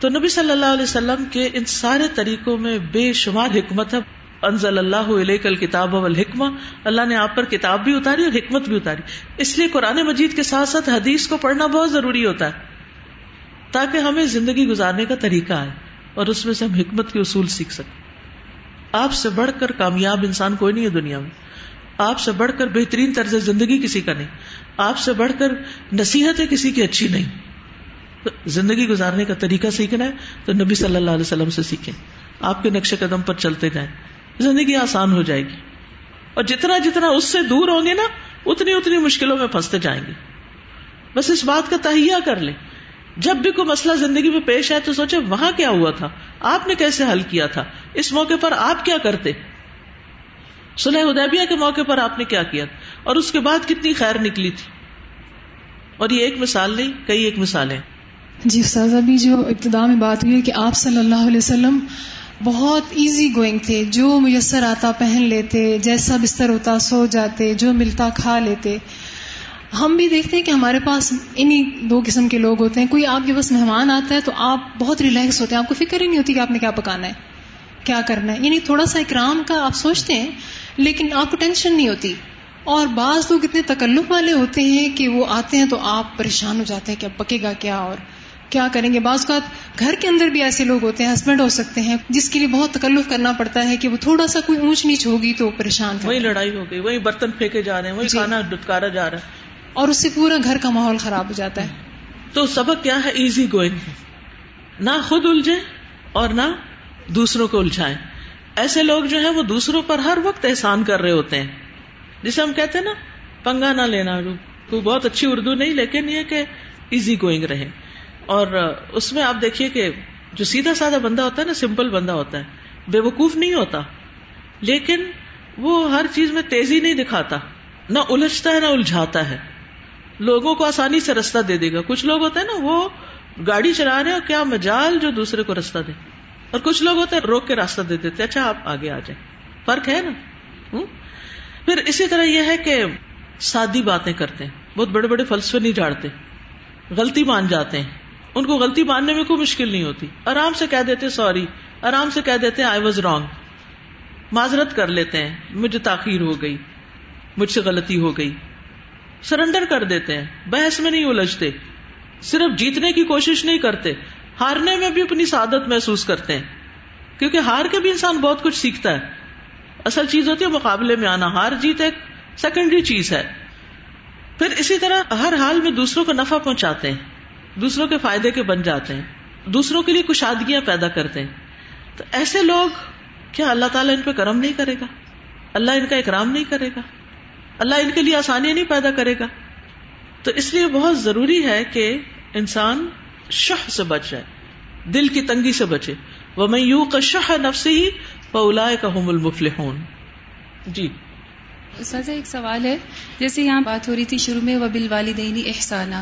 تو نبی صلی اللہ علیہ وسلم کے ان سارے طریقوں میں بے شمار حکمت ہے. انزل اللہ علیہ کل کتاب والحکمہ. اللہ نے آپ پر کتاب بھی اتاری اور حکمت بھی اتاری. اس لیے قرآن مجید کے ساتھ ساتھ حدیث کو پڑھنا بہت ضروری ہوتا ہے تاکہ ہمیں زندگی گزارنے کا طریقہ آئے اور اس میں سے ہم حکمت کے اصول سیکھ سکیں. آپ سے بڑھ کر کامیاب انسان کوئی نہیں ہے دنیا میں. آپ سے بڑھ کر بہترین طرز زندگی کسی کا نہیں. آپ سے بڑھ کر نصیحت کسی کی اچھی نہیں. تو زندگی گزارنے کا طریقہ سیکھنا ہے تو نبی صلی اللہ علیہ وسلم سے سیکھیں۔ آپ کے نقش قدم پر چلتے جائیں۔ زندگی آسان ہو جائے گی۔ اور جتنا جتنا اس سے دور ہوں گے نا، اتنی اتنی مشکلوں میں پھنستے جائیں گے۔ بس اس بات کا تہیا کر لیں۔ جب بھی کوئی مسئلہ زندگی میں پیش آئے تو سوچے، وہاں کیا ہوا تھا؟ آپ نے کیسے حل کیا تھا؟ اس موقع پر آپ کیا کرتے؟ سلح ادیبیہ کے موقع پر آپ نے کیا کیا؟ اور اس کے بعد کتنی خیر نکلی تھی؟ اور یہ ایک مثال نہیں، کئی ایک مثالیں جی استاذ ابھی جو ابتدا میں بات ہوئی کہ آپ صلی اللہ علیہ وسلم بہت ایزی گوئنگ تھے، جو میسر آتا پہن لیتے، جیسا بستر ہوتا سو جاتے، جو ملتا کھا لیتے۔ ہم بھی دیکھتے ہیں کہ ہمارے پاس انہی دو قسم کے لوگ ہوتے ہیں۔ کوئی آپ کے پاس مہمان آتا ہے تو آپ بہت ریلیکس ہوتے ہیں۔ آپ کو فکر ہی نہیں ہوتی کہ آپ نے کیا پکانا ہے، کیا کرنا ہے۔ یعنی تھوڑا سا اکرام کا آپ سوچتے ہیں، لیکن آپ کو ٹینشن نہیں ہوتی۔ اور بعض لوگ اتنے تکلف والے ہوتے ہیں کہ وہ آتے ہیں تو آپ پریشان ہو جاتے ہیں کہ اب پکے گا کیا اور کیا کریں گے؟ بعض اوقات گھر کے اندر بھی ایسے لوگ ہوتے ہیں ہسبینڈ ہو سکتے ہیں جس کے لیے بہت تکلف کرنا پڑتا ہے کہ وہ تھوڑا سا کوئی اونچ نیچ ہوگی تو پریشان وہی لڑائی ہو گئی وہی برتن پھینکے جا رہے ہیں وہی جی۔ کھانا ڈٹکارا جا رہا ہے۔ اور اس سے پورا گھر کا ماحول خراب ہو جاتا ہے۔ تو سبق کیا ہے؟ ایزی گوئنگ نہ خود الجھے اور نہ دوسروں کو الجھائیں۔ ایسے لوگ جو ہیں وہ دوسروں پر ہر وقت احسان کر رہے ہوتے ہیں۔ جسے ہم کہتے ہیں نا پنگا نہ لینا۔ کوئی بہت اچھی اردو نہیں لیکن یہ کہ ایزی گوئنگ رہے۔ اور اس میں آپ دیکھیے کہ جو سیدھا سادہ بندہ ہوتا ہے نا سمپل بندہ ہوتا ہے، بے وقوف نہیں ہوتا۔ لیکن وہ ہر چیز میں تیزی نہیں دکھاتا۔ نہ الجھتا ہے، نہ الجھاتا ہے۔ لوگوں کو آسانی سے رستہ دے دے گا۔ کچھ لوگ ہوتے ہیں نا، وہ گاڑی چلا رہے ہیں کیا مجال جو دوسرے کو رستہ دے۔ اور کچھ لوگ ہوتے ہیں، روک کے راستہ دے دیتے اچھا آپ آگے آ جائیں۔ فرق ہے نا؟ پھر اسی طرح یہ ہے کہ سادی باتیں کرتے ہیں۔ بہت بڑے بڑے فلسفے نہیں جاڑتے۔ غلطی مان جاتے ہیں۔ ان کو غلطی ماننے میں کوئی مشکل نہیں ہوتی۔ آرام سے کہہ دیتے سوری، آرام سے کہہ دیتے آئی واز رانگ معذرت کر لیتے ہیں، مجھے تاخیر ہو گئی، مجھ سے غلطی ہو گئی۔ سرنڈر کر دیتے ہیں، بحث میں نہیں الجھتے۔ صرف جیتنے کی کوشش نہیں کرتے، ہارنے میں بھی اپنی سعادت محسوس کرتے ہیں۔ کیونکہ ہار کے بھی انسان بہت کچھ سیکھتا ہے۔ اصل چیز ہوتی ہے مقابلے میں آنا، ہار جیت ایک سیکنڈری چیز ہے۔ پھر اسی طرح ہر حال میں دوسروں کو نفع پہنچاتے ہیں۔ دوسروں کے فائدے کے بن جاتے ہیں، دوسروں کے لیے کشادگیاں پیدا کرتے ہیں۔ تو ایسے لوگ، کیا اللہ تعالیٰ ان پہ کرم نہیں کرے گا؟ اللہ ان کا اکرام نہیں کرے گا؟ اللہ ان کے لیے آسانی نہیں پیدا کرے گا؟ تو اس لیے بہت ضروری ہے کہ انسان شہ سے بچ جائے، دل کی تنگی سے بچے۔ وہ میں یوں کا شہ نفسی ہی پلا کا المفل جی۔ سزا ایک سوال ہے۔ جیسے یہاں بات ہو رہی تھی شروع میں وبل بال والدینی احسانہ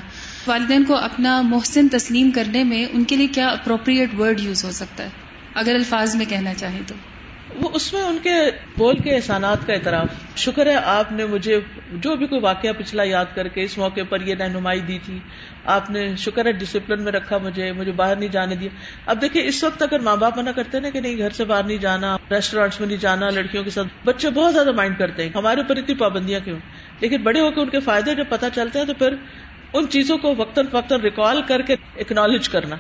والدین کو اپنا محسن تسلیم کرنے میں ان کے لیے کیا اپروپریٹ ورڈ یوز ہو سکتا ہے؟ اگر الفاظ میں کہنا چاہیں تو۔ وہ اس میں ان کے بول کے احسانات کا اعتراف، شکر ہے آپ نے مجھے جو بھی کوئی واقعہ پچھلا یاد کر کے اس موقع پر یہ رہنمائی دی تھی۔ آپ نے شکر ہے ڈسپلن میں رکھا مجھے مجھے باہر نہیں جانے دیا۔ اب دیکھیں اس وقت اگر ماں باپ منع کرتے نا کہ نہیں، گھر سے باہر نہیں جانا ریسٹورینٹس میں نہیں جانا، لڑکیوں کے ساتھ، بچے بہت زیادہ مائنڈ کرتے ہیں۔ ہمارے اوپر اتنی پابندیاں کیوں؟ لیکن بڑے ہو کے ان کے فائدے جب پتہ چلتے ہیں تو پھر ان چیزوں کو وقتاً فوقتاً ریکال کر کے اکنالج کرنا۔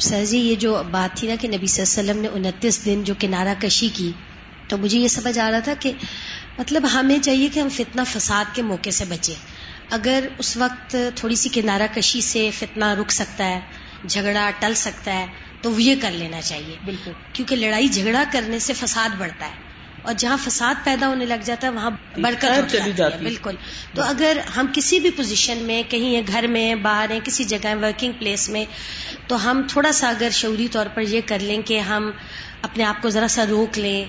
سر جی یہ جو بات تھی نا کہ نبی صلی اللہ علیہ وسلم نے انتیس دن جو کنارہ کشی کی تو مجھے یہ سمجھ آ رہا تھا کہ مطلب ہمیں چاہیے کہ ہم فتنہ فساد کے موقع سے بچیں۔ اگر اس وقت تھوڑی سی کنارہ کشی سے فتنہ رک سکتا ہے جھگڑا ٹل سکتا ہے تو یہ کر لینا چاہیے۔ بالکل۔ کیونکہ لڑائی جھگڑا کرنے سے فساد بڑھتا ہے۔ اور جہاں فساد پیدا ہونے لگ جاتا ہے وہاں بڑھ کر چلی جاتی ہے۔ بالکل۔ تو اگر ہم کسی بھی پوزیشن میں کہیں گھر میں باہر ہیں کسی جگہ ورکنگ پلیس میں تو ہم تھوڑا سا اگر شعوری طور پر یہ کر لیں کہ ہم اپنے آپ کو ذرا سا روک لیں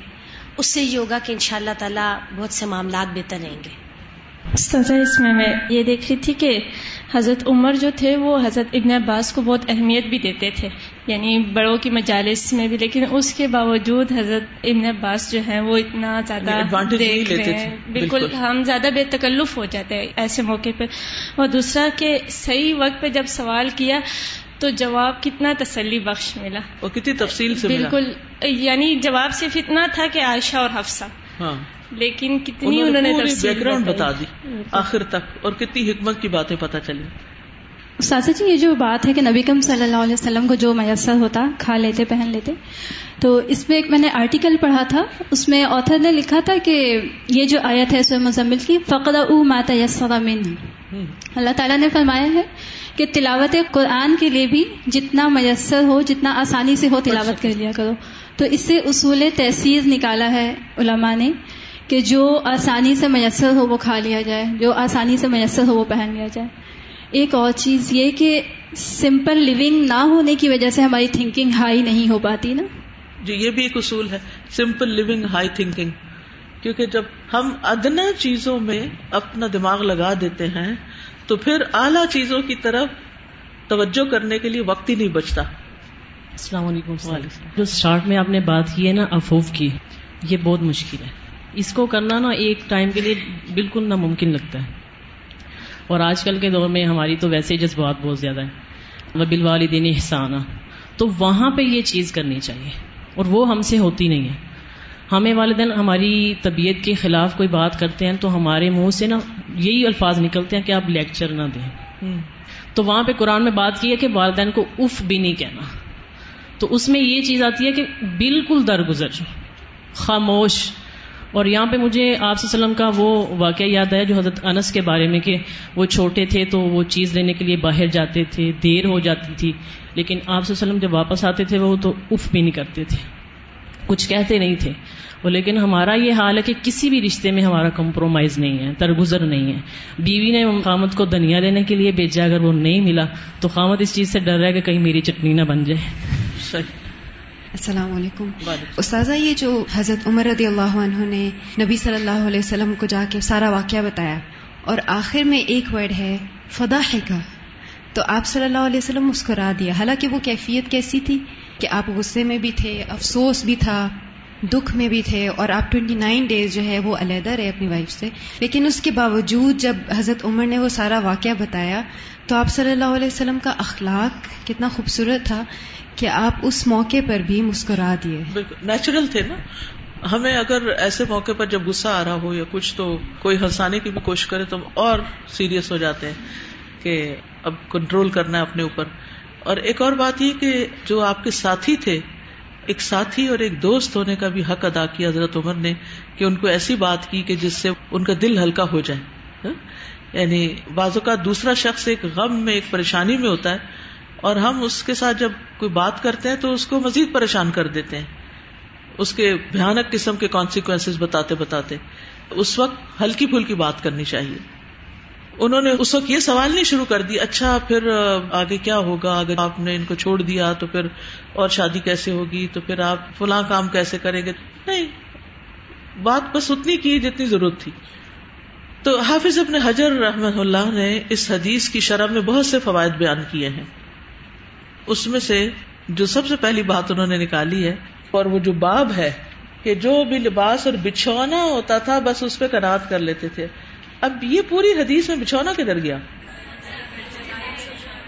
اس سے یہ ہوگا کہ ان شاء اللہ تعالیٰ بہت سے معاملات بہتر رہیں گے۔ اس میں میں یہ دیکھ رہی تھی کہ حضرت عمر جو تھے وہ حضرت ابن عباس کو بہت اہمیت بھی دیتے تھے۔ یعنی بڑوں کی مجالس میں بھی لیکن اس کے باوجود حضرت ابن عباس جو ہیں وہ اتنا زیادہ دیکھ رہے ہیں۔ بالکل۔ ہم زیادہ بے تکلف ہو جاتے ہیں ایسے موقع پہ اور دوسرا کہ صحیح وقت پہ جب سوال کیا تو جواب کتنا تسلی بخش ملا۔ اور کتنی تفصیل سے بالکل یعنی جواب صرف اتنا تھا کہ عائشہ اور حفصہ۔ ہاں۔ لیکن کتنی انہوں نے بیک گراؤنڈ بتا دی آخر تک۔ اور کتنی حکمت کی باتیں پتہ چلی۔ ساسا جی یہ جو بات ہے کہ نبی کم صلی اللہ علیہ وسلم کو جو میسر ہوتا، کھا لیتے، پہن لیتے، تو اس میں ایک میں نے آرٹیکل پڑھا تھا، اس میں آتھر نے لکھا تھا کہ یہ جو آیت ہے سو مزمل کی فقر او ماتا یسرامن اللہ تعالیٰ نے فرمایا ہے کہ تلاوت قرآن کے لیے بھی جتنا میسر ہو، جتنا آسانی سے ہو، تلاوت کر لیا کرو۔ تو اس سے اصول تحصیل نکالا ہے علماء نے کہ جو آسانی سے میسر ہو، وہ کھا لیا جائے، جو آسانی سے میسر ہو، وہ پہن لیا جائے۔ ایک اور چیز یہ کہ سمپل لیونگ نہ ہونے کی وجہ سے ہماری تھنکنگ ہائی نہیں ہو پاتی نا۔ جی یہ بھی ایک اصول ہے سمپل لیونگ ہائی تھنکنگ کیونکہ جب ہم ادنا چیزوں میں اپنا دماغ لگا دیتے ہیں تو پھر اعلی چیزوں کی طرف توجہ کرنے کے لیے وقت ہی نہیں بچتا۔ السلام علیکم جو اسٹارٹ میں آپ نے بات کی ہے نا افوف کی یہ بہت مشکل ہے۔ اس کو کرنا نا ایک ٹائم کے لیے بالکل ناممکن لگتا ہے۔ اور آج کل کے دور میں ہماری تو ویسے جذبات بہت زیادہ ہے وبل والدین احسانہ تو وہاں پہ یہ چیز کرنی چاہیے۔ اور وہ ہم سے ہوتی نہیں ہے۔ ہمیں والدین ہماری طبیعت کے خلاف کوئی بات کرتے ہیں تو ہمارے منہ سے نا یہی الفاظ نکلتے ہیں کہ آپ لیکچر نہ دیں۔ تو وہاں پہ قرآن میں بات کی ہے کہ والدین کو اف بھی نہیں کہنا۔ تو اس میں یہ چیز آتی ہے کہ بالکل درگزر۔ خاموش۔ اور یہاں پہ مجھے آپ وسلم کا وہ واقعہ یاد آیا جو حضرت انس کے بارے میں کہ وہ چھوٹے تھے تو وہ چیز لینے کے لیے باہر جاتے تھے، دیر ہو جاتی تھی، لیکن آپ وسلم جب واپس آتے تھے وہ تو اف بھی نہیں کرتے تھے، کچھ کہتے نہیں تھے۔ وہ لیکن ہمارا یہ حال ہے کہ کسی بھی رشتے میں ہمارا کمپرومائز نہیں ہے ترگزر نہیں ہے۔ بیوی نے خامد کو دنیا لینے کے لیے بھیجا، اگر وہ نہیں ملا تو خامد اس چیز سے ڈر رہا ہے کہ کہیں میری چٹنی نہ بن جائے۔ صحیح۔ السلام علیکم۔ استاذہ یہ جو حضرت عمر رضی اللہ عنہ نے نبی صلی اللہ علیہ وسلم کو جا کے سارا واقعہ بتایا اور آخر میں ایک ورڈ ہے فدا کا تو آپ صلی اللہ علیہ وسلم مسکرا دیا۔ حالانکہ وہ کیفیت کیسی تھی کہ آپ غصے میں بھی تھے افسوس بھی تھا دکھ میں بھی تھے اور آپ ٹوینٹی نائن ڈیز جو ہے وہ علیحدہ رہے اپنی وائف سے۔ لیکن اس کے باوجود جب حضرت عمر نے وہ سارا واقعہ بتایا تو آپ صلی اللہ علیہ وسلم کا اخلاق کتنا خوبصورت تھا۔ کہ آپ اس موقع پر بھی مسکرا دیے۔ نیچرل تھے نا۔ ہمیں اگر ایسے موقع پر جب غصہ آ رہا ہو یا کچھ تو کوئی ہنسانے کی بھی کوشش کرے تو اور سیریس ہو جاتے ہیں کہ اب کنٹرول کرنا ہے اپنے اوپر۔ اور ایک اور بات یہ کہ جو آپ کے ساتھی تھے، ایک ساتھی اور ایک دوست ہونے کا بھی حق ادا کیا حضرت عمر نے کہ ان کو ایسی بات کی کہ جس سے ان کا دل ہلکا ہو جائے۔ ہاں؟ یعنی بعض اوقات دوسرا شخص ایک غم میں، ایک پریشانی میں ہوتا ہے اور ہم اس کے ساتھ جب کوئی بات کرتے ہیں تو اس کو مزید پریشان کر دیتے ہیں۔ اس کے بھیانک قسم کے کانسیکوینس بتاتے بتاتے۔ اس وقت ہلکی پھلکی بات کرنی چاہیے۔ انہوں نے اس وقت یہ سوال نہیں شروع کر دی اچھا پھر آگے کیا ہوگا؟ اگر آپ نے ان کو چھوڑ دیا تو پھر اور شادی کیسے ہوگی؟ تو پھر آپ فلاں کام کیسے کریں گے؟ نہیں، بات بس اتنی کی جتنی ضرورت تھی۔ تو حافظ ابن حجر رحمت اللہ نے اس حدیث کی شرح میں بہت سے فوائد بیان کیے ہیں۔ اس میں سے جو سب سے پہلی بات انہوں نے نکالی ہے اور وہ جو باب ہے کہ جو بھی لباس اور بچھونا ہوتا تھا، بس اس پہ کنات کر لیتے تھے۔ اب یہ پوری حدیث میں بچھونا کدھر گیا؟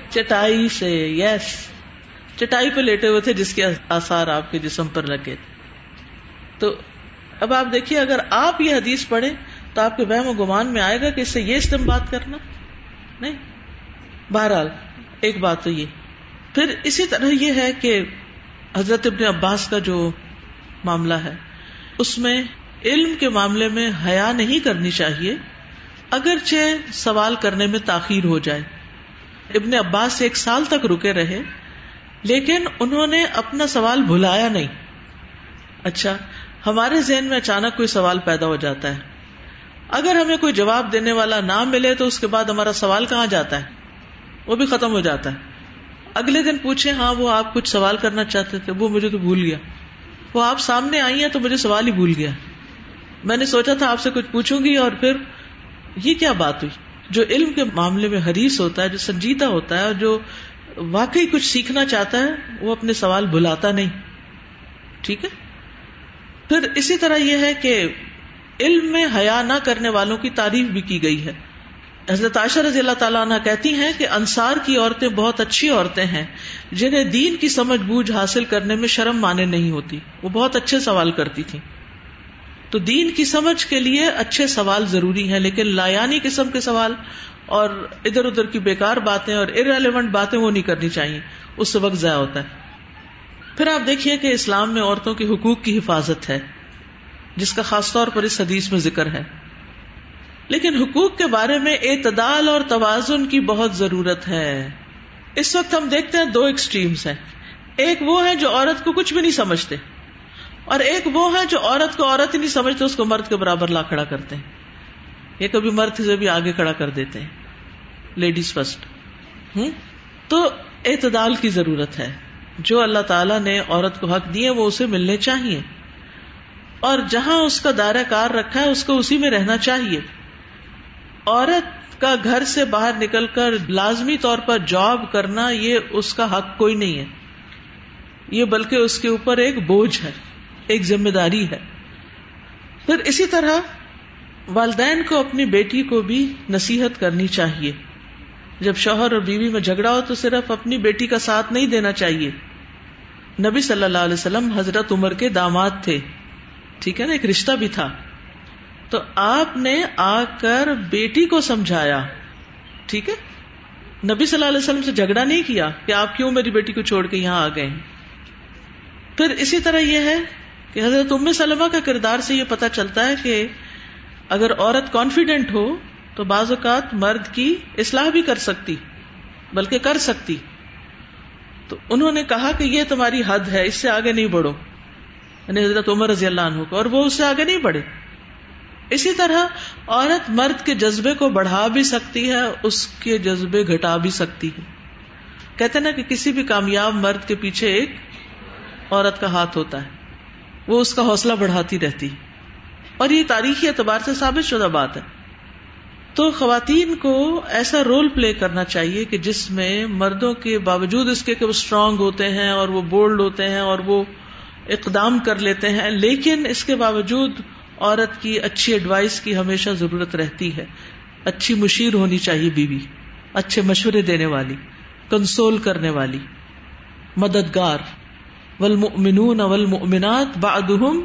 چٹائی سے یس چٹائی پہ لیٹے ہوئے تھے جس کے آسار آپ کے جسم پر لگے۔ تو اب آپ دیکھیے، اگر آپ یہ حدیث پڑھیں تو آپ کے وہم و گمان میں آئے گا کہ اس سے یہ استعمال بات کرنا۔ نہیں؟ بہرحال، ایک بات تو یہ۔ پھر اسی طرح یہ ہے کہ حضرت ابن عباس کا جو معاملہ ہے، اس میں علم کے معاملے میں حیا نہیں کرنی چاہیے، اگرچہ سوال کرنے میں تاخیر ہو جائے۔ ابن عباس سے ایک سال تک رکے رہے، لیکن انہوں نے اپنا سوال بھلایا نہیں۔ اچھا ہمارے ذہن میں اچانک کوئی سوال پیدا ہو جاتا ہے۔ اگر ہمیں کوئی جواب دینے والا نہ ملے تو اس کے بعد ہمارا سوال کہاں جاتا ہے؟ وہ بھی ختم ہو جاتا ہے۔ اگلے دن پوچھے ہاں وہ آپ کچھ سوال کرنا چاہتے تھے، وہ مجھے تو بھول گیا۔ وہ آپ سامنے آئی ہیں تو مجھے سوال ہی بھول گیا۔ میں نے سوچا تھا آپ سے کچھ پوچھوں گی اور پھر یہ کیا بات ہوئی؟ جو علم کے معاملے میں حریص ہوتا ہے، جو سنجیدہ ہوتا ہے اور جو واقعی کچھ سیکھنا چاہتا ہے، وہ اپنے سوال بھلاتا نہیں۔ ٹھیک ہے؟ پھر اسی طرح یہ ہے کہ علم میں حیا نہ کرنے والوں کی تعریف بھی کی گئی ہے۔ حضرت عائشہ رضی اللہ تعالیٰ عنہ کہتی ہیں کہ انصار کی عورتیں بہت اچھی عورتیں ہیں، جنہیں دین کی سمجھ بوجھ حاصل کرنے میں شرم مانے نہیں ہوتی۔ وہ بہت اچھے سوال کرتی تھی تو دین کی سمجھ کے لیے اچھے سوال ضروری ہیں، لیکن لایانی قسم کے سوال اور ادھر ادھر کی بیکار باتیں اور ارریلیونٹ باتیں وہ نہیں کرنی چاہیے۔ اس سے وقت ضائع ہوتا ہے۔ پھر آپ دیکھیے کہ اسلام میں عورتوں کے حقوق کی حفاظت ہے، جس کا خاص طور پر اس حدیث میں ذکر ہے۔ لیکن حقوق کے بارے میں اعتدال اور توازن کی بہت ضرورت ہے۔ اس وقت ہم دیکھتے ہیں دو ایکسٹریمس ہیں۔ ایک وہ ہے جو عورت کو کچھ بھی نہیں سمجھتے اور ایک وہ ہے جو عورت کو عورت ہی نہیں سمجھتے، اس کو مرد کے برابر لا کھڑا کرتے ہیں۔ یہ کبھی مرد سے بھی آگے کھڑا کر دیتے ہیں۔ لیڈیز فرسٹ تو اعتدال کی ضرورت ہے۔ جو اللہ تعالیٰ نے عورت کو حق دیے وہ اسے ملنے چاہیے۔ اور جہاں اس کا دائرہ کار رکھا ہے، اس کو اسی میں رہنا چاہیے۔ عورت کا گھر سے باہر نکل کر لازمی طور پر جاب کرنا یہ اس کا حق کوئی نہیں ہے۔ یہ بلکہ اس کے اوپر ایک بوجھ ہے، ایک ذمہ داری ہے۔ پھر اسی طرح والدین کو اپنی بیٹی کو بھی نصیحت کرنی چاہیے۔ جب شوہر اور بیوی میں جھگڑا ہو تو صرف اپنی بیٹی کا ساتھ نہیں دینا چاہیے۔ نبی صلی اللہ علیہ وسلم حضرت عمر کے داماد تھے۔ ٹھیک ہے نا، ایک رشتہ بھی تھا۔ تو آپ نے آ کر بیٹی کو سمجھایا۔ ٹھیک ہے؟ نبی صلی اللہ علیہ وسلم سے جھگڑا نہیں کیا کہ آپ کیوں میری بیٹی کو چھوڑ کے یہاں آ گئے۔ پھر اسی طرح یہ ہے کہ حضرت ام سلمہ کا کردار سے یہ پتا چلتا ہے کہ اگر عورت کانفیڈینٹ ہو تو بعض اوقات مرد کی اصلاح بھی کر سکتی، بلکہ کر سکتی۔ تو انہوں نے کہا کہ یہ تمہاری حد ہے، اس سے آگے نہیں بڑھو۔ یعنی حضرت عمر رضی اللہ عنہ کو، اور وہ اس سے آگے نہیں بڑھے۔ اسی طرح عورت مرد کے جذبے کو بڑھا بھی سکتی ہے، اس کے جذبے گھٹا بھی سکتی ہے۔ کہتے نا کہ کسی بھی کامیاب مرد کے پیچھے ایک عورت کا ہاتھ ہوتا ہے۔ وہ اس کا حوصلہ بڑھاتی رہتی اور یہ تاریخی اعتبار سے ثابت شدہ بات ہے۔ تو خواتین کو ایسا رول پلے کرنا چاہیے کہ جس میں مردوں کے باوجود اس کے کہ وہ اسٹرانگ ہوتے ہیں اور وہ بولڈ ہوتے ہیں اور وہ اقدام کر لیتے ہیں، لیکن اس کے باوجود عورت کی اچھی ایڈوائس کی ہمیشہ ضرورت رہتی ہے۔ اچھی مشیر ہونی چاہیے بیوی، اچھے مشورے دینے والی کنسول کرنے والی۔ مددگار۔ والمؤمنون والمؤمنات بعضهم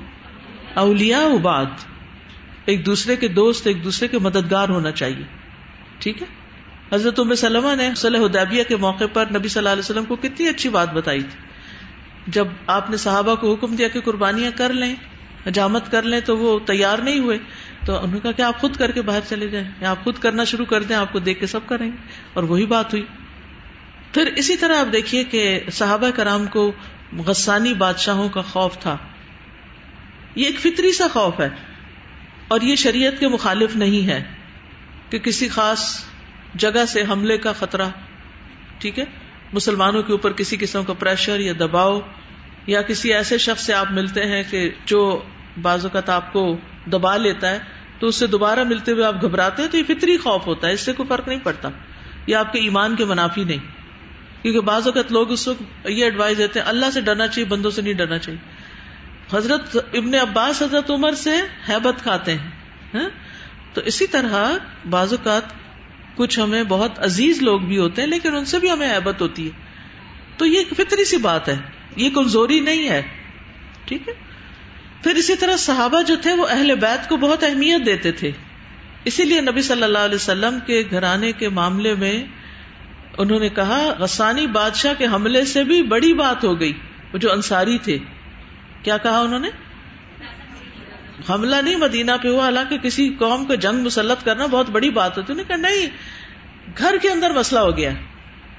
اولیاء بعض۔ ایک دوسرے کے دوست، ایک دوسرے کے مددگار ہونا چاہیے۔ ٹھیک ہے؟ حضرت ام سلمہ نے صلی حدیبیہ کے موقع پر نبی صلی اللہ علیہ وسلم کو کتنی اچھی بات بتائی تھی۔ جب آپ نے صحابہ کو حکم دیا کہ قربانیاں کر لیں حجامت کر لیں تو وہ تیار نہیں ہوئے۔ تو انہوں نے کہا کہ آپ خود کر کے باہر چلے جائیں۔ یا آپ خود کرنا شروع کر دیں، آپ کو دیکھ کے سب کریں گے۔ اور وہی بات ہوئی۔ پھر اسی طرح آپ دیکھیے کہ صحابہ کرام کو غسانی بادشاہوں کا خوف تھا۔ یہ ایک فطری سا خوف ہے۔ اور یہ شریعت کے مخالف نہیں ہے کہ کسی خاص جگہ سے حملے کا خطرہ، ٹھیک ہے، مسلمانوں کے اوپر کسی قسم کا پریشر یا دباؤ یا کسی ایسے شخص سے آپ ملتے ہیں کہ جو بعض اوقات آپ کو دبا لیتا ہے، تو اس سے دوبارہ ملتے ہوئے آپ گھبراتے ہیں تو یہ فطری خوف ہوتا ہے، اس سے کوئی فرق نہیں پڑتا۔ یہ آپ کے ایمان کے منافی نہیں۔ کیونکہ بعض اوقات لوگ اس وقت یہ ایڈوائز دیتے ہیں، اللہ سے ڈرنا چاہیے، بندوں سے نہیں ڈرنا چاہیے۔ حضرت ابن عباس، حضرت عمر سے حیبت کھاتے ہیں ہاں؟ تو اسی طرح بعض اوقات کچھ ہمیں بہت عزیز لوگ بھی ہوتے ہیں، لیکن ان سے بھی ہمیں حیبت ہوتی ہے۔ تو یہ فطری سی بات ہے، یہ کمزوری نہیں ہے، ٹھیک ہے؟ پھر اسی طرح صحابہ جو تھے وہ اہل بیت کو بہت اہمیت دیتے تھے۔ اسی لیے نبی صلی اللہ علیہ وسلم کے گھرانے کے معاملے میں انہوں نے کہا، غسانی بادشاہ کے حملے سے بھی بڑی بات ہو گئی۔ وہ جو انصاری تھے۔ کیا کہا انہوں نے؟ حملہ نہیں مدینہ پہ ہوا، حالانکہ کسی قوم کو جنگ مسلط کرنا بہت بڑی بات ہوتی۔ کہا، نہیں، گھر کے اندر مسئلہ ہو گیا۔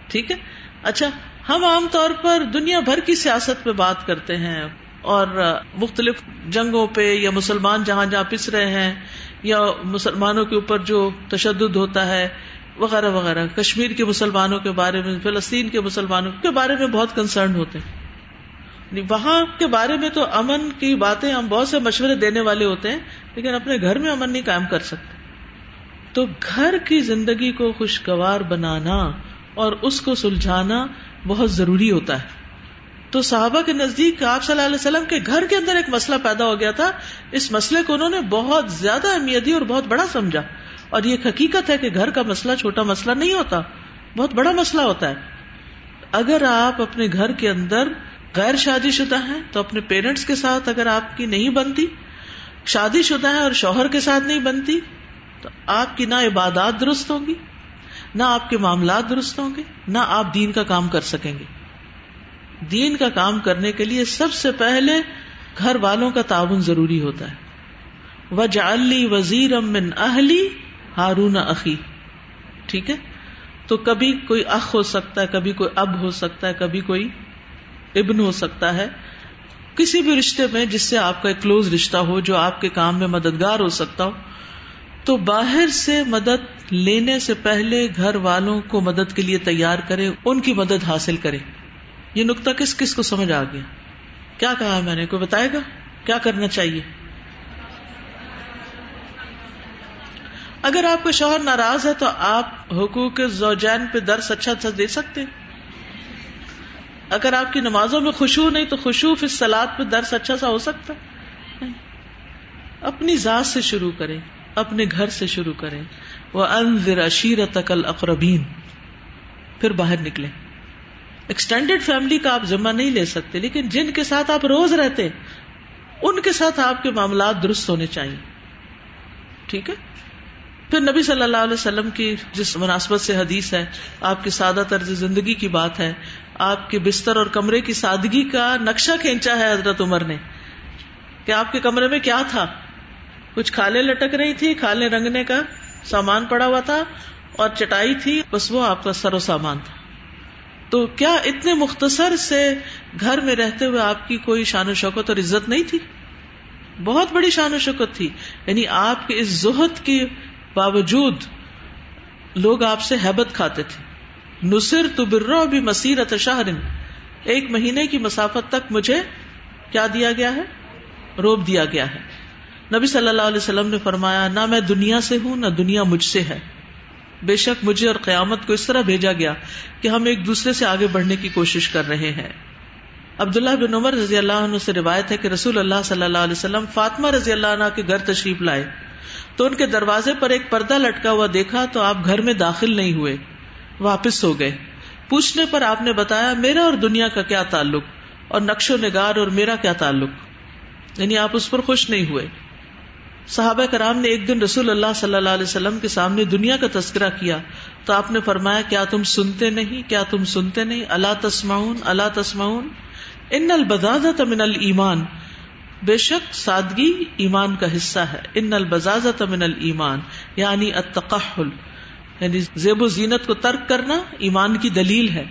ٹھیک ہے؟ اچھا ہم عام طور پر دنیا بھر کی سیاست پہ بات کرتے ہیں۔ اور مختلف جنگوں پہ یا مسلمان جہاں جہاں پس رہے ہیں یا مسلمانوں کے اوپر جو تشدد ہوتا ہے، وغیرہ وغیرہ۔ کشمیر کے مسلمانوں کے بارے میں، فلسطین کے مسلمانوں کے بارے میں بہت کنسرن ہوتے ہیں۔ یعنی وہاں کے بارے میں تو امن کی باتیں ہم بہت سے مشورے دینے والے ہوتے ہیں، لیکن اپنے گھر میں امن نہیں قائم کر سکتے۔ تو گھر کی زندگی کو خوشگوار بنانا اور اس کو سلجھانا بہت ضروری ہوتا ہے۔ تو صحابہ کے نزدیک آپ صلی اللہ علیہ وسلم کے گھر کے اندر ایک مسئلہ پیدا ہو گیا تھا۔ اس مسئلے کو انہوں نے بہت زیادہ اہمیت دی اور بہت بڑا سمجھا۔ اور یہ حقیقت ہے کہ گھر کا مسئلہ چھوٹا مسئلہ نہیں ہوتا، بہت بڑا مسئلہ ہوتا ہے۔ اگر آپ اپنے گھر کے اندر غیر شادی شدہ ہیں تو اپنے پیرنٹس کے ساتھ اگر آپ کی نہیں بنتی، شادی شدہ ہے اور شوہر کے ساتھ نہیں بنتی، تو آپ کی نہ عبادات درست ہوں گی، نہ آپ کے معاملات درست ہوں گے، نہ آپ دین کا کام کر سکیں گے۔ دین کا کام کرنے کے لیے سب سے پہلے گھر والوں کا تعاون ضروری ہوتا ہے۔ وجعلی وزیر امن اہلی ہارون اخی ٹھیک ہے؟ تو کبھی کوئی اخ ہو سکتا ہے، کبھی کوئی اب ہو سکتا ہے، کبھی کوئی ابن ہو سکتا ہے۔ کسی بھی رشتے میں جس سے آپ کا ایک کلوز رشتہ ہو، جو آپ کے کام میں مددگار ہو سکتا ہو، تو باہر سے مدد لینے سے پہلے گھر والوں کو مدد کے لیے تیار کرے، ان کی مدد حاصل کرے۔ یہ نقطہ کس کس کو سمجھ آ گیا؟ کیا کہا میں نے؟ کوئی بتائے گا؟ کیا کرنا چاہیے؟ اگر آپ کا شوہر ناراض ہے تو آپ حقوق زوجین پہ درس اچھا اچھا دے سکتے اگر آپ کی نمازوں میں خوشبو نہیں تو خوشبو پھر سلاد پہ درس اچھا سا ہو سکتا اپنی ذات سے شروع کریں، اپنے گھر سے شروع کریں۔ وہ انضر اشیر تقل اقربین پھر باہر نکلیں۔ ایکسٹینڈیڈ فیملی کا آپ ذمہ نہیں لے سکتے، لیکن جن کے ساتھ آپ روز رہتے ان کے ساتھ آپ کے معاملات درست ہونے چاہیے۔ ٹھیک ہے؟ پھر نبی صلی اللہ علیہ وسلم کی جس مناسبت سے حدیث ہے، آپ کی سادہ طرز زندگی کی بات ہے، آپ کے بستر اور کمرے کی سادگی کا نقشہ کھینچا ہے حضرت عمر نے۔ کہ آپ کے کمرے میں کیا تھا؟ کچھ کھالے لٹک رہی تھی کھالے رنگنے کا سامان پڑا ہوا تھا اور چٹائی تھی، بس وہ آپ کا سرو سامان تھا۔ تو کیا اتنے مختصر سے گھر میں رہتے ہوئے آپ کی کوئی شان و شوکت اور عزت نہیں تھی؟ بہت بڑی شان و شوکت تھی۔ یعنی آپ کے اس زہد کے باوجود لوگ آپ سے حیبت کھاتے تھے۔ نصر تو برو بھی مسیرت شہرن۔ ایک مہینے کی مسافت تک مجھے کیا دیا گیا ہے؟ روب دیا گیا ہے۔ نبی صلی اللہ علیہ وسلم نے فرمایا، نہ میں دنیا سے ہوں، نہ دنیا مجھ سے ہے۔ بے شک مجھے اور قیامت کو اس طرح بھیجا گیا کہ ہم ایک دوسرے سے آگے بڑھنے کی کوشش کر رہے ہیں۔ عبداللہ بن عمر رضی اللہ عنہ سے روایت ہے کہ رسول اللہ صلی اللہ علیہ وسلم فاطمہ رضی اللہ عنہ کے گھر تشریف لائے۔ تو ان کے دروازے پر ایک پردہ لٹکا ہوا دیکھا تو آپ گھر میں داخل نہیں ہوئے، واپس ہو گئے۔ پوچھنے پر آپ نے بتایا، میرا اور دنیا کا کیا تعلق؟ اور نقش و نگار اور میرا کیا تعلق؟ یعنی آپ اس پر خوش نہیں ہوئے۔ صحابہ کرام نے ایک دن رسول اللہ صلی اللہ علیہ وسلم کے سامنے دنیا کا تذکرہ کیا تو آپ نے فرمایا، کیا تم سنتے نہیں؟ کیا تم سنتے نہیں؟ اللہ تسمعون اللہ تسمعون؟ ان البزازت من الایمان۔ بے شک سادگی ایمان کا حصہ ہے۔ ان البزازت من الایمان یعنی التقحل یعنی زیب و زینت کو ترک کرنا ایمان کی دلیل ہے۔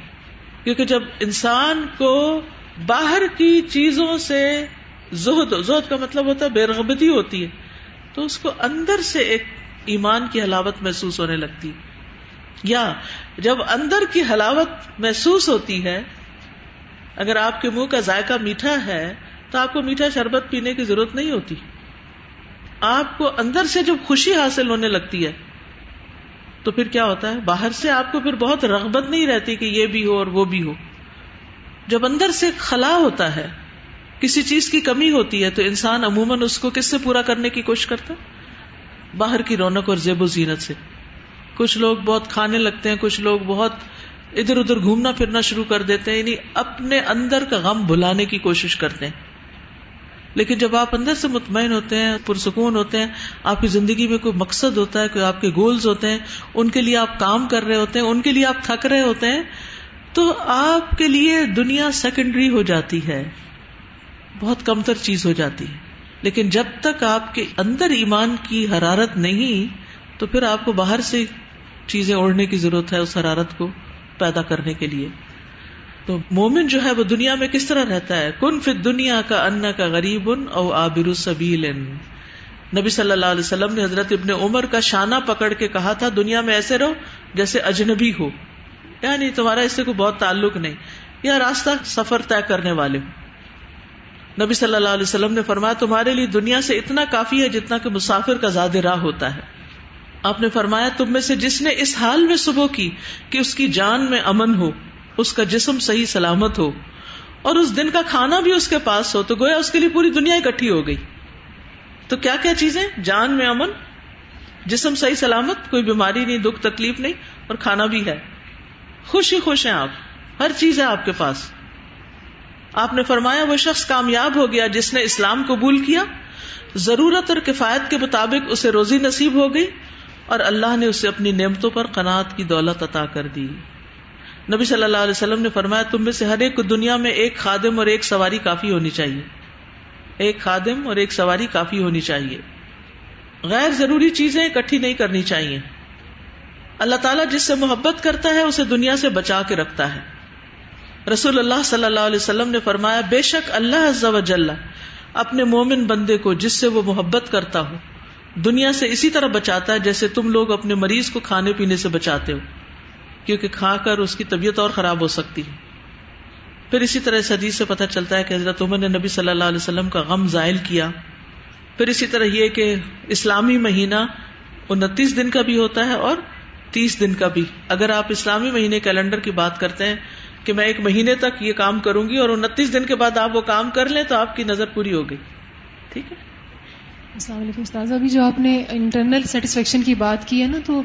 کیونکہ جب انسان کو باہر کی چیزوں سے زہد زہد کا مطلب ہوتا ہے، بے رغبتی ہوتی ہے۔ تو اس کو اندر سے ایک ایمان کی حلاوت محسوس ہونے لگتی۔ یا جب اندر کی حلاوت محسوس ہوتی ہے، اگر آپ کے منہ کا ذائقہ میٹھا ہے، تو آپ کو میٹھا شربت پینے کی ضرورت نہیں ہوتی۔ آپ کو اندر سے جب خوشی حاصل ہونے لگتی ہے، تو پھر کیا ہوتا ہے؟ باہر سے آپ کو پھر بہت رغبت نہیں رہتی کہ یہ بھی ہو اور وہ بھی ہو۔ جب اندر سے خلا ہوتا ہے کسی چیز کی کمی ہوتی ہے تو انسان عموماً اس کو کس سے پورا کرنے کی کوشش کرتا باہر کی رونق اور زیب و زینت سے۔ کچھ لوگ بہت کھانے لگتے ہیں، کچھ لوگ بہت ادھر ادھر گھومنا پھرنا شروع کر دیتے ہیں یعنی اپنے اندر کا غم بھلانے کی کوشش کرتے ہیں۔ لیکن جب آپ اندر سے مطمئن ہوتے ہیں، پرسکون ہوتے ہیں، آپ کی زندگی میں کوئی مقصد ہوتا ہے، کوئی آپ کے گولز ہوتے ہیں، ان کے لیے آپ کام کر رہے ہوتے ہیں، ان کے لیے آپ تھک رہے ہوتے ہیں، تو آپ کے لیے دنیا سیکنڈری ہو جاتی ہے۔ بہت کمتر چیز ہو جاتی ہے۔ لیکن جب تک آپ کے اندر ایمان کی حرارت نہیں، تو پھر آپ کو باہر سے چیزیں اوڑھنے کی ضرورت ہے اس حرارت کو پیدا کرنے کے لیے۔ تو مومن جو ہے وہ دنیا میں کس طرح رہتا ہے؟ کن فت دنیا کا ان کا غریب ان او آبر سبیل نبی صلی اللہ علیہ وسلم نے حضرت ابن عمر کا شانہ پکڑ کے کہا تھا، دنیا میں ایسے رہو جیسے اجنبی ہو۔ یعنی تمہارا اس سے کوئی بہت تعلق نہیں۔ یا راستہ سفر طے کرنے والے ہو۔ نبی صلی اللہ علیہ وسلم نے فرمایا، تمہارے لیے دنیا سے اتنا کافی ہے جتنا کہ مسافر کا زیادہ راہ ہوتا ہے۔ آپ نے فرمایا، تم میں سے جس نے اس حال میں صبح کی کہ اس کی جان میں امن ہو، اس کا جسم صحیح سلامت ہو، اور اس دن کا کھانا بھی اس کے پاس ہو، تو گویا اس کے لیے پوری دنیا اکٹھی ہو گئی۔ تو کیا کیا چیزیں؟ جان میں امن، جسم صحیح سلامت، کوئی بیماری نہیں، دکھ تکلیف نہیں، اور کھانا بھی ہے۔ خوش ہی خوش ہیں آپ، ہر چیز ہے آپ کے پاس۔ آپ نے فرمایا وہ شخص کامیاب ہو گیا جس نے اسلام قبول کیا۔ ضرورت اور کفایت کے مطابق اسے روزی نصیب ہو گئی اور اللہ نے اسے اپنی نعمتوں پر قناط کی دولت عطا کر دی۔ نبی صلی اللہ علیہ وسلم نے فرمایا، تم میں سے ہر ایک کو دنیا میں ایک خادم اور ایک سواری کافی ہونی چاہیے۔ ایک خادم اور ایک سواری کافی ہونی چاہیے۔ غیر ضروری چیزیں اکٹھی نہیں کرنی چاہیے۔ اللہ تعالیٰ جس سے محبت کرتا ہے، اسے دنیا سے بچا کے رکھتا ہے۔ رسول اللہ صلی اللہ علیہ وسلم نے فرمایا، بے شک اللہ عز و جل اپنے مومن بندے کو جس سے وہ محبت کرتا ہو، دنیا سے اسی طرح بچاتا ہے جیسے تم لوگ اپنے مریض کو کھانے پینے سے بچاتے ہو، کیونکہ کھا کر اس کی طبیعت اور خراب ہو سکتی ہے۔ پھر اسی طرح اس حدیث سے پتہ چلتا ہے کہ حضرت عمر نے نبی صلی اللہ علیہ وسلم کا غم زائل کیا۔ پھر اسی طرح یہ کہ اسلامی مہینہ انتیس دن کا بھی ہوتا ہے اور تیس دن کا بھی۔ اگر آپ اسلامی مہینے کیلنڈر کی بات کرتے ہیں کہ میں ایک مہینے تک یہ کام کروں گی اور انتیس دن کے بعد آپ وہ کام کر لیں تو آپ کی نظر پوری ہو گئی۔ ٹھیک ہے؟ السلام علیکم استاذ۔ ابھی جو آپ نے انٹرنل سیٹسفیکشن کی بات کی ہے نا تو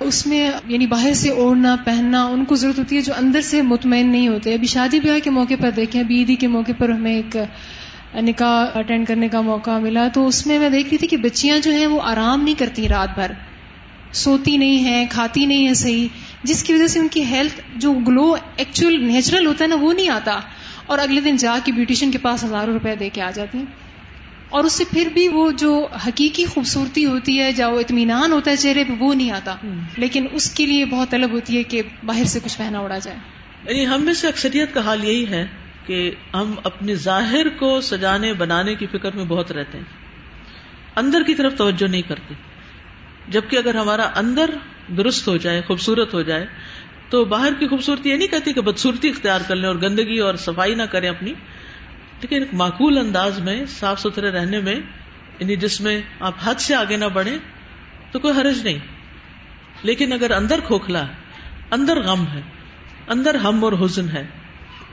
اس میں یعنی باہر سے اوڑھنا، پہننا، ان کو ضرورت ہوتی ہے جو اندر سے مطمئن نہیں ہوتے۔ ابھی شادی بیاہ کے موقع پر دیکھیں، ابھی عیدی کے موقع پر ہمیں ایک نکاح اٹینڈ کرنے کا موقع ملا۔ تو اس میں میں دیکھ رہی تھی کہ بچیاں جو ہیں وہ آرام نہیں کرتی رات بھر۔ سوتی نہیں ہیں، کھاتی نہیں ہے صحیح۔ جس کی وجہ سے ان کی ہیلتھ جو گلو ایکچوئل نیچرل ہوتا ہے نا وہ نہیں آتا۔ اور اگلے دن جا کے بیوٹیشن کے پاس ہزاروں روپے دے کے آ جاتی ہیں۔ اور اس سے پھر بھی وہ جو حقیقی خوبصورتی ہوتی ہے جو اطمینان ہوتا ہے چہرے پہ وہ نہیں آتا۔ لیکن اس کے لیے بہت طلب ہوتی ہے کہ باہر سے کچھ پہنا اڑا جائے۔ یعنی ہم میں سے اکثریت کا حال یہی ہے کہ ہم اپنے ظاہر کو سجانے بنانے کی فکر میں بہت رہتے ہیں۔ اندر کی طرف توجہ نہیں کرتے۔ جبکہ اگر ہمارا اندر درست ہو جائے خوبصورت ہو جائے تو باہر کی خوبصورتی یہ نہیں کہتی کہ بدسورتی اختیار کر لیں اور گندگی اور صفائی نہ کریں اپنی، لیکن ایک معقول انداز میں، صاف ستھرے رہنے میں یعنی جس میں آپ حد سے آگے نہ بڑھیں، تو کوئی حرج نہیں۔ لیکن اگر اندر کھوکھلا ہے، اندر غم ہے، اندر ہم اور حزن ہے،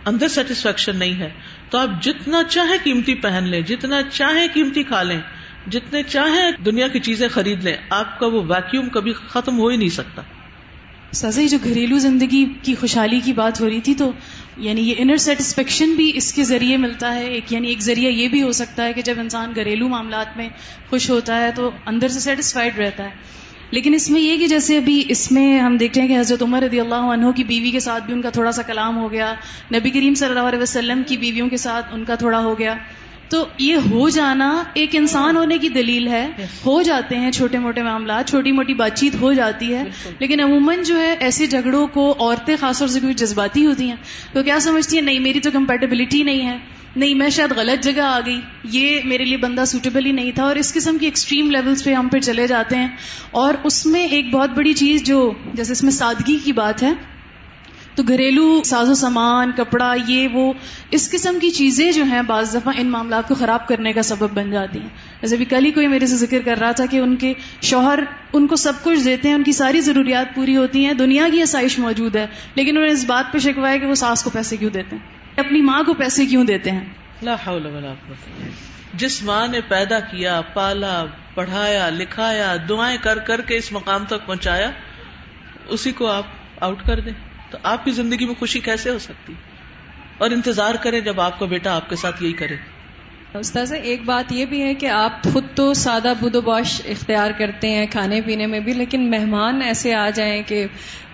اندر سیٹسفیکشن نہیں ہے، تو آپ جتنا چاہیں قیمتی پہن لیں، جتنا چاہیں قیمتی کھا لیں جتنے چاہیں دنیا کی چیزیں خرید لیں، آپ کا وہ ویکیوم کبھی ختم ہو ہی نہیں سکتا۔ سازی جو گھریلو زندگی کی خوشحالی کی بات ہو رہی تھی، تو یعنی یہ انر سیٹسفیکشن بھی اس کے ذریعے ملتا ہے، ایک یعنی ایک ذریعہ یہ بھی ہو سکتا ہے کہ جب انسان گھریلو معاملات میں خوش ہوتا ہے تو اندر سے سیٹسفائڈ رہتا ہے۔ لیکن اس میں یہ کہ جیسے ابھی اس میں ہم دیکھتے ہیں کہ حضرت عمر رضی اللہ عنہ کی بیوی کے ساتھ بھی ان کا تھوڑا سا کلام ہو گیا، نبی کریم صلی اللہ علیہ وسلم کی بیویوں کے ساتھ ان کا تھوڑا ہو گیا۔ تو یہ ہو جانا ایک انسان ہونے کی دلیل ہے۔ ہو جاتے ہیں چھوٹے موٹے معاملات چھوٹی موٹی بات چیت ہو جاتی ہے۔ لیکن عموماً جو ہے ایسے جھگڑوں کو عورتیں خاص طور سے کوئی جذباتی ہوتی ہیں۔ تو کیا سمجھتی ہیں؟ نہیں میری تو کمپیٹیبلٹی نہیں ہے۔ نہیں میں شاید غلط جگہ آ گئی۔ یہ میرے لیے بندہ سوٹیبل ہی نہیں تھا۔ اور اس قسم کی ایکسٹریم لیولس پہ ہم پھر چلے جاتے ہیں۔ اور اس میں ایک بہت بڑی چیز جو جیسے اس میں سادگی کی بات ہے تو گھریلو ساز و سامان، کپڑا، یہ وہ اس قسم کی چیزیں جو ہیں بعض دفعہ ان معاملات کو خراب کرنے کا سبب بن جاتی ہیں۔ جیسے ابھی کل ہی کوئی میرے سے ذکر کر رہا تھا کہ ان کے شوہر ان کو سب کچھ دیتے ہیں، ان کی ساری ضروریات پوری ہوتی ہیں، دنیا کی آسائش موجود ہے، لیکن انہوں نے اس بات پہ شکوایا کہ وہ ساس کو پیسے کیوں دیتے ہیں؟ اپنی ماں کو پیسے کیوں دیتے ہیں؟ لا حول ولا جس ماں نے پیدا کیا، پالا، پڑھایا، لکھایا، دعائیں کر کر کے اس مقام تک پہنچایا، اسی کو آپ آؤٹ کر دیں۔ تو آپ کی زندگی میں خوشی کیسے ہو سکتی؟ اور انتظار کریں جب آپ کا بیٹا آپ کے ساتھ یہی کرے۔ استاذ ایک بات یہ بھی ہے کہ آپ خود تو سادہ بدو باش اختیار کرتے ہیں کھانے پینے میں بھی لیکن مہمان ایسے آ جائیں کہ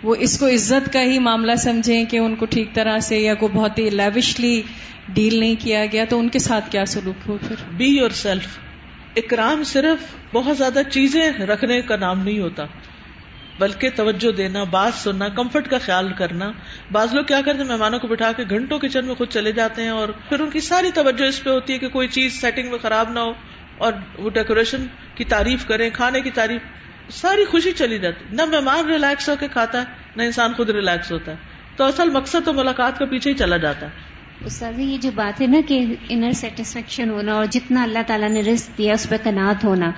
وہ اس کو عزت کا ہی معاملہ سمجھیں کہ ان کو ٹھیک طرح سے یا کوئی بہت ہی لیوشلی ڈیل نہیں کیا گیا تو ان کے ساتھ کیا سلوک ہو پھر؟ بی یور سیلف اکرام صرف بہت زیادہ چیزیں رکھنے کا نام نہیں ہوتا۔ بلکہ توجہ دینا، بات سننا کمفرٹ کا خیال کرنا۔ بعض لوگ کیا کرتے ہیں، مہمانوں کو بٹھا کے گھنٹوں کچن میں خود چلے جاتے ہیں اور پھر ان کی ساری توجہ اس پہ ہوتی ہے کہ کوئی چیز سیٹنگ میں خراب نہ ہو اور وہ ڈیکوریشن کی تعریف کریں، کھانے کی تعریف۔ ساری خوشی چلی جاتی۔ نہ مہمان ریلیکس ہو کے کھاتا ہے، نہ انسان خود ریلیکس ہوتا ہے۔ تو اصل مقصد تو ملاقات کا پیچھے ہی چلا جاتا ہے۔ استاذ یہ جو بات ہے نا کہ انر سیٹسفیکشن ہونا اور جتنا اللہ تعالیٰ نے رزق دیا اس پہ کنات ہونا۔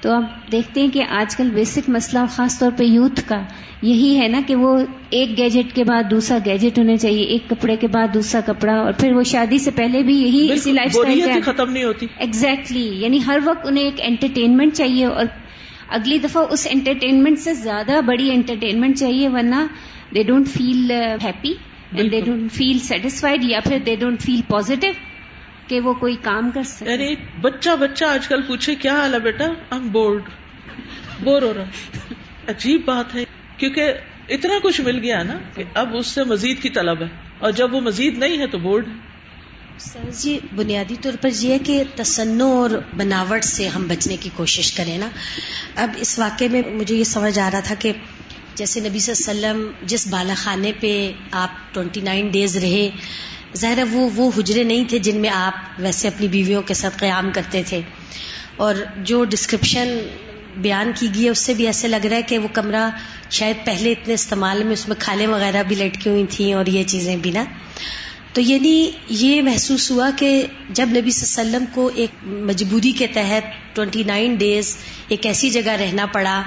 تو آپ دیکھتے ہیں کہ آج کل بیسک مسئلہ خاص طور پہ یوتھ کا یہی ہے نا کہ وہ ایک گیجٹ کے بعد دوسرا گیجٹ ہونا چاہیے ایک کپڑے کے بعد دوسرا کپڑا اور پھر وہ شادی سے پہلے بھی یہی اسی لائف اسٹائل ختم نہیں ہوتی۔ ایگزیکٹلی یعنی ہر وقت انہیں ایک انٹرٹینمنٹ چاہیے اور اگلی دفعہ اس انٹرٹینمنٹ سے زیادہ بڑی انٹرٹینمنٹ چاہیے ورنہ they don't feel happy and they don't feel satisfied یا پھر دے ڈونٹ فیل پوزیٹو کہ وہ کوئی کام کر سکے۔ یعنی بچہ بچہ آج کل پوچھے کیا حال ہے بیٹا؟ ہم بورڈ بور ہو رہا۔ عجیب بات ہے۔ کیونکہ اتنا کچھ مل گیا نا کہ اب اس سے مزید کی طلب ہے۔ اور جب وہ مزید نہیں ہے تو بورڈ سر جی بنیادی طور پر یہ ہے کہ تصنع اور بناوٹ سے ہم بچنے کی کوشش کریں نا۔ اب اس واقعے میں مجھے یہ سمجھ آ رہا تھا کہ جیسے نبی صلی اللہ علیہ وسلم جس بالا خانے پہ آپ ٹوینٹی نائن ڈیز رہے، ظاہر وہ وہ حجرے نہیں تھے جن میں آپ ویسے اپنی بیویوں کے ساتھ قیام کرتے تھے۔ اور جو ڈسکرپشن بیان کی گئی ہے، اس سے بھی ایسے لگ رہا ہے کہ وہ کمرہ شاید پہلے اتنے استعمال میں اس میں کھالیں وغیرہ بھی لٹکی ہوئی تھیں اور یہ چیزیں بھی نا۔ تو یعنی یہ محسوس ہوا کہ جب نبی صلی اللہ علیہ وسلم کو ایک مجبوری کے تحت ٹوینٹی نائن ڈیز ایک ایسی جگہ رہنا پڑا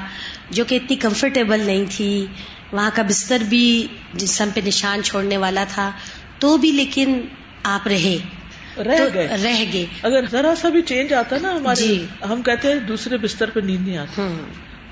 جو کہ اتنی کمفرٹیبل نہیں تھی۔ وہاں کا بستر بھی جسم پہ نشان چھوڑنے والا تھا۔ تو بھی لیکن آپ رہے۔ رہ گئے۔ رہ گئے۔ اگر ذرا سا بھی چینج آتا نا ہمارے جی۔ ہم کہتے ہیں دوسرے بستر پہ نیند نہیں آتی۔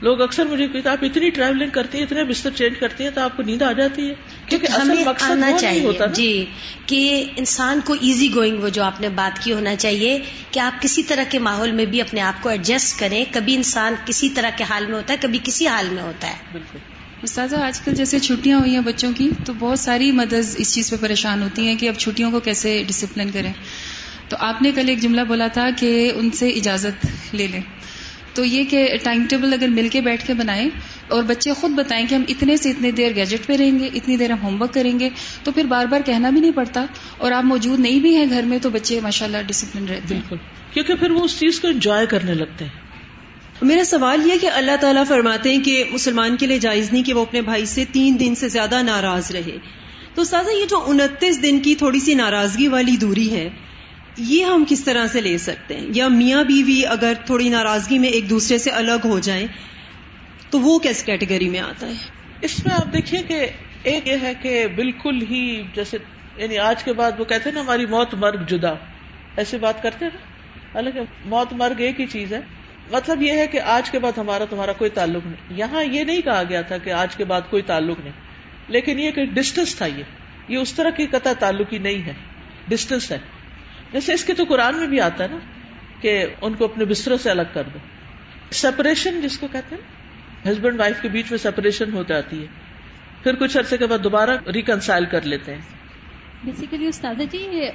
لوگ اکثر مجھے کہتے آپ اتنی ٹریولنگ کرتی ہیں اتنے بستر چینج کرتی ہیں تو آپ کو نیند آ جاتی ہے۔ کیونکہ ہمیں آنا چاہیے۔ جی کہ انسان کو ایزی گوئنگ وہ جو آپ نے بات کی ہونا چاہیے کہ آپ کسی طرح کے ماحول میں بھی اپنے آپ کو ایڈجسٹ کریں۔ کبھی انسان کسی طرح کے حال میں ہوتا ہے کبھی کسی حال میں ہوتا ہے۔ بالکل۔ استاذہ آج کل جیسے چھٹیاں ہوئی ہیں بچوں کی تو بہت ساری مدد اس چیز پہ پریشان ہوتی ہیں کہ اب چھٹیوں کو کیسے ڈسپلن کریں۔ تو آپ نے کل ایک جملہ بولا تھا کہ ان سے اجازت لے لیں۔ تو یہ کہ ٹائم ٹیبل اگر مل کے بیٹھ کے بنائیں اور بچے خود بتائیں کہ ہم اتنے سے اتنے دیر گیجٹ پہ رہیں گے اتنی دیر ہم ہوم ورک کریں گے تو پھر بار بار کہنا بھی نہیں پڑتا اور آپ موجود نہیں بھی ہیں گھر میں تو بچے ماشاء اللہ ڈسپلن رہتے بالکل۔ کیونکہ پھر وہ اس چیز کو انجوائے کرنے لگتے ہیں۔ میرا سوال یہ کہ اللہ تعالیٰ فرماتے ہیں کہ مسلمان کے لیے جائز نہیں کہ وہ اپنے بھائی سے تین دن سے زیادہ ناراض رہے۔ تو سازا یہ جو انتیس دن کی تھوڑی سی ناراضگی والی دوری ہے یہ ہم کس طرح سے لے سکتے ہیں؟ یا میاں بیوی اگر تھوڑی ناراضگی میں ایک دوسرے سے الگ ہو جائیں، تو وہ کس کیٹیگری میں آتا ہے؟ اس میں آپ دیکھیے کہ ایک یہ ہے کہ بالکل ہی جیسے یعنی آج کے بعد وہ کہتے ہیں نا، ہماری موت مرگ جدا۔ ایسے بات کرتے ہیں نا؟ حالانکہ موت مرگ ایک ہی چیز ہے۔ مطلب یہ ہے کہ آج کے بعد ہمارا تمہارا کوئی تعلق نہیں۔ یہاں یہ نہیں کہا گیا تھا کہ آج کے بعد کوئی تعلق نہیں۔ لیکن یہ کہ ڈسٹینس تھا یہ۔ یہ اس طرح کی قطع تعلق ہی نہیں ہے۔ ڈسٹینس ہے۔ جیسے اس کے تو قرآن میں بھی آتا ہے نا کہ ان کو اپنے بستروں سے الگ کر دو۔ سپریشن جس کو کہتے ہیں ہسبینڈ وائف کے بیچ میں سپریشن ہو جاتی ہے۔ پھر کچھ عرصے کے بعد دوبارہ ریکنسائل کر لیتے ہیں۔ بیسیکلی استاد جی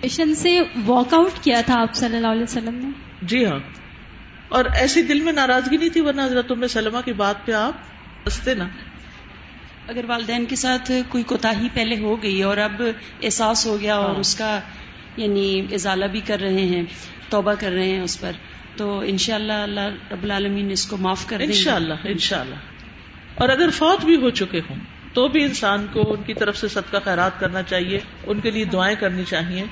پیشن سے واک آؤٹ کیا تھا آپ صلی اللہ علیہ وسلم نے؟ جی ہاں۔ اور ایسی دل میں ناراضگی نہیں تھی ورنہ حضرت تم سلمہ کی بات پہ آپ ہنستے نا۔ اگر والدین کے ساتھ کوئی کوتا پہلے ہو گئی اور اب احساس ہو گیا اور ہاں۔ اس کا یعنی ازالہ بھی کر رہے ہیں، توبہ کر رہے ہیں اس پر۔ تو انشاءاللہ اللہ رب العالمین اس کو معاف کر دیں ان شاء اللہ ان شاء اللہ اور اگر فوت بھی ہو چکے ہوں، تو بھی انسان کو ان کی طرف سے صدقہ خیرات کرنا چاہیے، ان کے لیے دعائیں کرنی چاہیے۔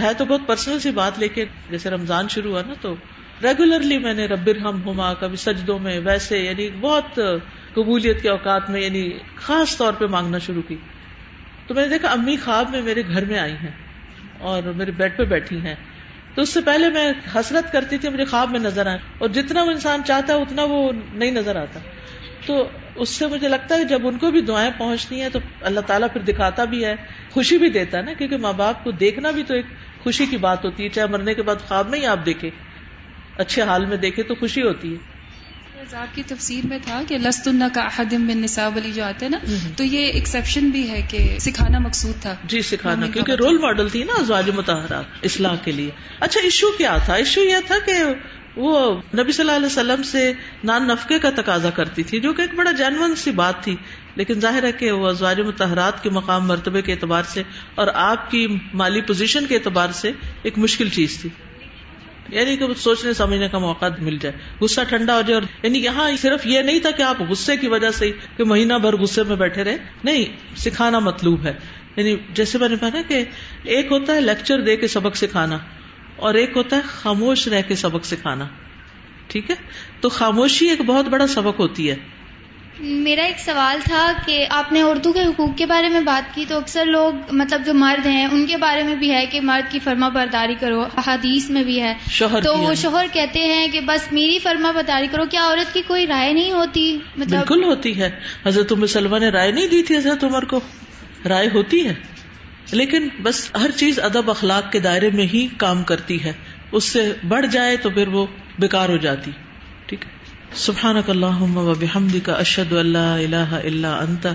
ہے تو بہت پرسنل سی بات لے کے جیسے رمضان شروع ہوا نا، تو ریگولرلی میں نے ربر ہم ہوما کبھی سجدوں میں، ویسے یعنی بہت قبولیت کے اوقات میں یعنی خاص طور پہ مانگنا شروع کی۔ تو میں نے دیکھا، امی خواب میں میرے گھر میں آئی ہیں۔ اور میرے بیڈ پہ بیٹھی ہیں۔ تو اس سے پہلے میں حسرت کرتی تھی، مجھے خواب میں نظر آئے۔ اور جتنا وہ انسان چاہتا ہے، اتنا وہ نہیں نظر آتا۔ تو اس سے مجھے لگتا ہے جب ان کو بھی دعائیں پہنچتی ہیں، تو اللہ تعالیٰ پھر دکھاتا بھی ہے، خوشی بھی دیتا ہے نا۔ کیونکہ ماں باپ کو دیکھنا بھی تو ایک خوشی کی بات ہوتی ہے۔ چاہے مرنے کے بعد خواب میں ہی آپ دیکھے اچھے حال میں دیکھے تو خوشی ہوتی ہے۔ آپ کی تفسیر میں تھا کہ لست اللہ کا احدم بن نصاب علی جو آتے ہیں نا تو یہ ایکسپشن بھی ہے کہ سکھانا مقصود تھا۔ جی سکھانا کیونکہ رول ماڈل تھی نا ازواج متحرات اصلاح کے لیے۔ اچھا ایشو کیا تھا؟ ایشو یہ تھا کہ وہ نبی صلی اللہ علیہ وسلم سے نان نفقے کا تقاضا کرتی تھی جو کہ ایک بڑا جینون سی بات تھی۔ لیکن ظاہر ہے کہ وہ ازواج متحرات کے مقام مرتبے کے اعتبار سے اور آپ کی مالی پوزیشن کے اعتبار سے ایک مشکل چیز تھی۔ یعنی کہ سوچنے سمجھنے کا موقع مل جائے، غصہ ٹھنڈا ہو جائے اور یعنی یہاں صرف یہ نہیں تھا کہ آپ غصے کی وجہ سے کہ مہینہ بھر غصے میں بیٹھے رہے، نہیں، سکھانا مطلوب ہے۔ یعنی جیسے میں نے کہا نا کہ ایک ہوتا ہے لیکچر دے کے سبق سکھانا اور ایک ہوتا ہے خاموش رہ کے سبق سکھانا، ٹھیک ہے؟ تو خاموشی ایک بہت بڑا سبق ہوتی ہے۔ میرا ایک سوال تھا کہ آپ نے اردو کے حقوق کے بارے میں بات کی تو اکثر لوگ مطلب جو مرد ہیں ان کے بارے میں بھی ہے کہ مرد کی فرما برداری کرو حدیث میں بھی ہے۔ شوہر تو وہ۔ شوہر کہتے ہیں کہ بس میری فرما برداری کرو کیا عورت کی کوئی رائے نہیں ہوتی؟ مطلب بالکل ہوتی ہے۔ حضرت ام سلمہ نے رائے نہیں دی تھی حضرت عمر کو۔ رائے ہوتی ہے۔ لیکن بس ہر چیز ادب اخلاق کے دائرے میں ہی کام کرتی ہے۔ اس سے بڑھ جائے تو پھر وہ بیکار ہو جاتی۔ ٹھیک ہے۔ سبحانک اللہم و بحمدک اشہد ان لا الہ الا انت،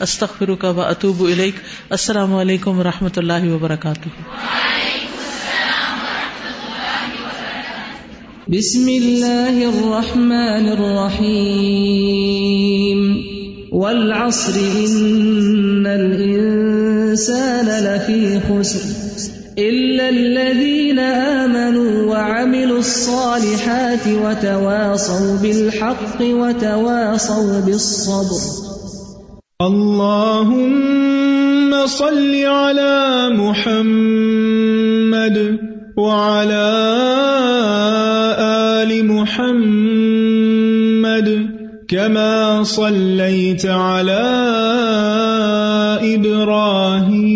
استغفرک و اتوب الیک۔ السلام علیکم و رحمۃ اللہ وبرکاتہ۔ بسم الله الرحمن الرحيم والعصر إن الإنسان لفي خسر۔ إلا الذين آمنوا وعملوا الصالحات وتواصوا بالحق وتواصوا بالصبر اللهم صل على محمد وعلى آل محمد كما صليت على إبراهيم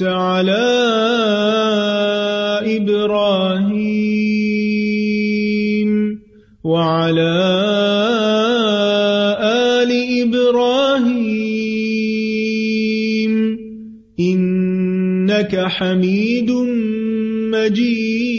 باركت على إبراهيم وعلى آل إبراهيم إنك حميد مجيد